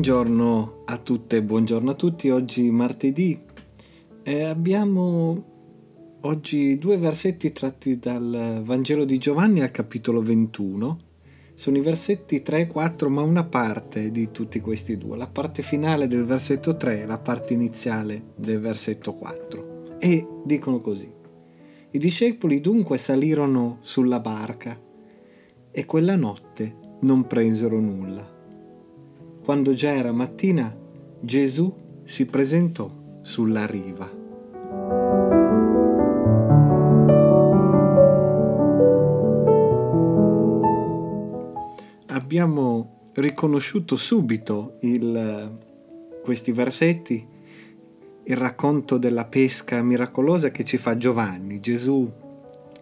Buongiorno a tutte buongiorno a tutti. Oggi martedì e abbiamo oggi due versetti tratti dal Vangelo di Giovanni al capitolo 21. Sono i versetti 3 e 4, ma una parte di tutti questi due, la parte finale del versetto 3 e la parte iniziale del versetto 4. E dicono così. I discepoli dunque salirono sulla barca e quella notte non presero nulla quando già era mattina, Gesù si presentò sulla riva. Abbiamo riconosciuto subito il, questi versetti, il racconto della pesca miracolosa che ci fa Giovanni, Gesù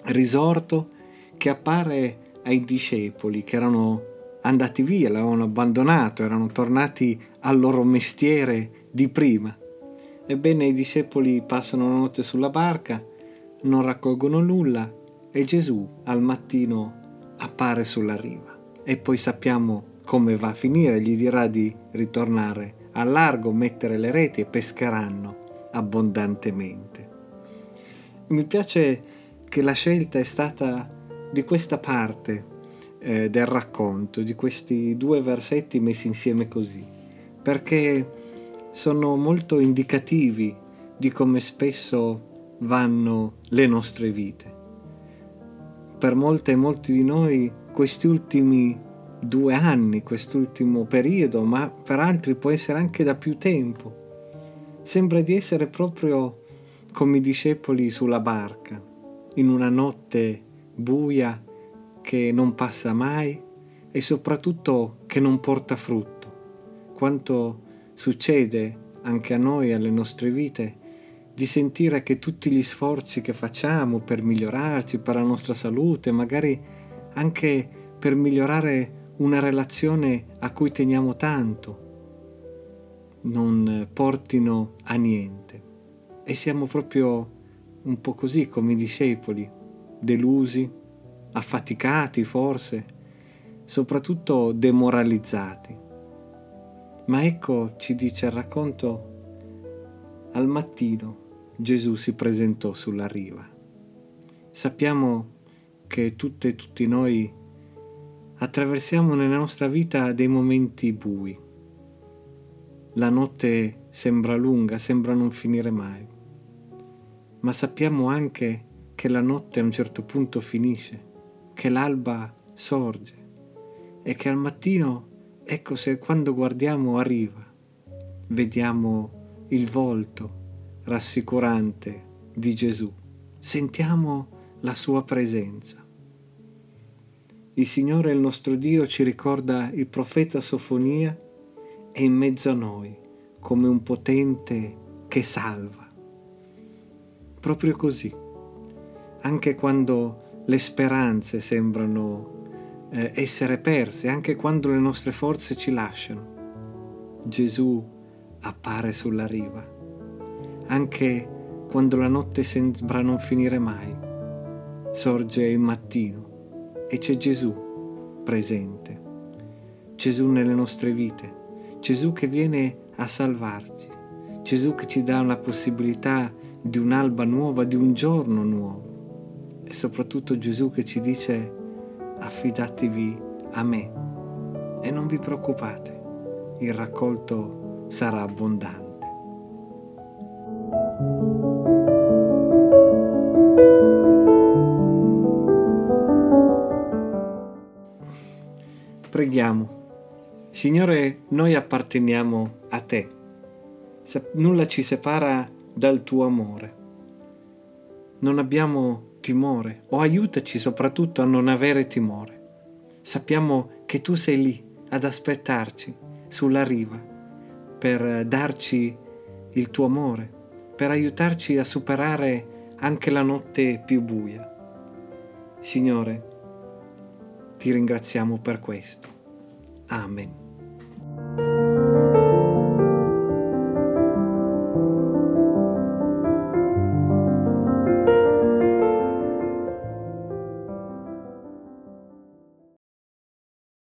risorto che appare ai discepoli che erano andati via, l'avevano abbandonato, erano tornati al loro mestiere di prima. Ebbene i discepoli passano la notte sulla barca, non raccolgono nulla e Gesù al mattino appare sulla riva. E poi sappiamo come va a finire, gli dirà di ritornare al largo, mettere le reti e pescheranno abbondantemente. Mi piace che la scelta è stata di questa parte eh, del racconto, di questi due versetti messi insieme così, perché sono molto indicativi di come spesso vanno le nostre vite. Per molte e molti di noi questi ultimi due anni, quest'ultimo periodo, ma per altri può essere anche da più tempo, sembra di essere proprio come i discepoli sulla barca, in una notte buia che non passa mai e soprattutto che non porta frutto. Quanto succede anche a noi, alle nostre vite, di sentire che tutti gli sforzi che facciamo per migliorarci, per la nostra salute, magari anche per migliorare una relazione a cui teniamo tanto, non portino a niente. E siamo proprio un po' così come i discepoli, delusi, affaticati forse, soprattutto demoralizzati. Ma ecco, ci dice il racconto, al mattino Gesù si presentò sulla riva. Sappiamo che tutte e tutti noi attraversiamo nella nostra vita dei momenti bui. La notte sembra lunga, sembra non finire mai, ma sappiamo anche che la notte a un certo punto finisce che l'alba sorge e che al mattino, ecco se quando guardiamo arriva, vediamo il volto rassicurante di Gesù, sentiamo la sua presenza. Il Signore, il nostro Dio, ci ricorda il profeta Sofonia è in mezzo a noi come un potente che salva. Proprio così, anche quando le speranze sembrano eh, essere perse anche quando le nostre forze ci lasciano. Gesù appare sulla riva, anche quando la notte sembra non finire mai. Sorge il mattino e c'è Gesù presente, Gesù nelle nostre vite, Gesù che viene a salvarci, Gesù che ci dà la possibilità di un'alba nuova, di un giorno nuovo e soprattutto Gesù che ci dice affidatevi a me e non vi preoccupate, il raccolto sarà abbondante. Preghiamo. Signore, noi apparteniamo a te. Nulla ci separa dal tuo amore. Non abbiamo timore o aiutaci soprattutto a non avere timore. Sappiamo che tu sei lì ad aspettarci sulla riva per darci il tuo amore, per aiutarci a superare anche la notte più buia. Signore, ti ringraziamo per questo. Amen.